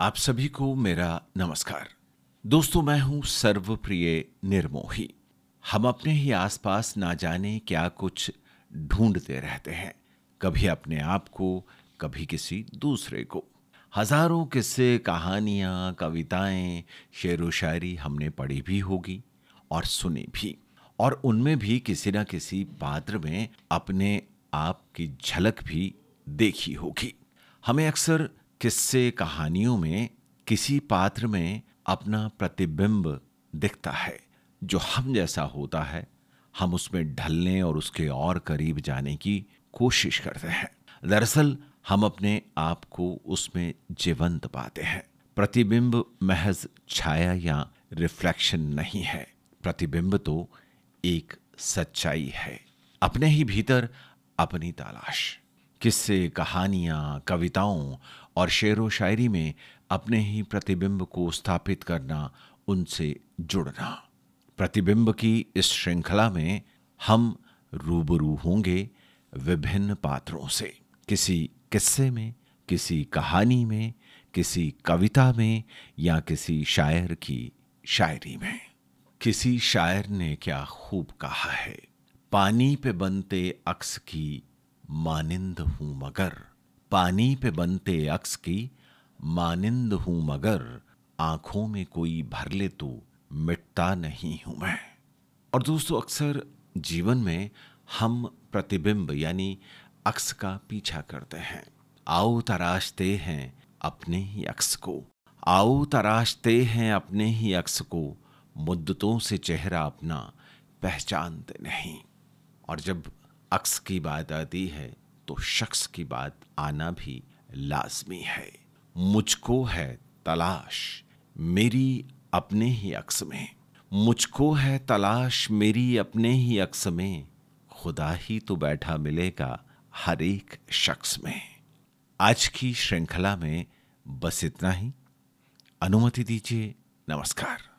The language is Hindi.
आप सभी को मेरा नमस्कार। दोस्तों, मैं हूँ सर्वप्रिय निर्मोही। हम अपने ही आसपास ना जाने क्या कुछ ढूंढते रहते हैं। कभी अपने आप को, कभी किसी दूसरे को। हज़ारों किस्से, कहानियाँ, कविताएँ शेर शायरी हमने पढ़ी भी होगी और सुनी भी। और उनमें भी किसी न किसी पात्र में अपने आप की झलक भी देखी होगी। हमें अक्सर किस्से कहानियों में किसी पात्र में अपना प्रतिबिंब दिखता है, जो हम जैसा होता है, हम उसमें ढलने और उसके और करीब जाने की कोशिश करते हैं। दरअसल, हम अपने आप को उसमें जीवंत पाते हैं। प्रतिबिंब महज छाया या रिफ्लेक्शन नहीं है। प्रतिबिंब तो एक सच्चाई है। अपने ही भीतर अपनी तलाश। किस्से, कहानियाँ, कविताओं और शेर व शायरी में अपने ही प्रतिबिंब को स्थापित करना, उनसे जुड़ना। प्रतिबिंब की इस श्रृंखला में हम रूबरू होंगे विभिन्न पात्रों से। किसी किस्से में, किसी कहानी में, किसी कविता में या किसी शायर की शायरी में। किसी शायर ने क्या खूब कहा है? पानी पे बनते अक्स की मानिंद हूँ मगर। पानी पे बनते अक्स की, मानिंद हूँ मगर। आँखों में कोई भर ले तो मिटता नहीं हूँ मैं। और दोस्तों अक्सर जीवन में हम प्रतिबिंब यानी अक्स का पीछा करते हैं। आओ तराशते हैं अपने ही अक्स को। आओ तराशते हैं अपने ही अक्स को। मुद्दतों से चेहरा अपना पहचानते नहीं। और जब अक्स की बात आती है तो शख्स की बात आना भी लाजमी है। मुझको है तलाश मेरी अपने ही अक्स में। मुझको है तलाश मेरी अपने ही अक्स में। खुदा ही तो बैठा मिलेगा हर एक शख्स में। आज की श्रृंखला में बस इतना ही। अनुमति दीजिए, नमस्कार।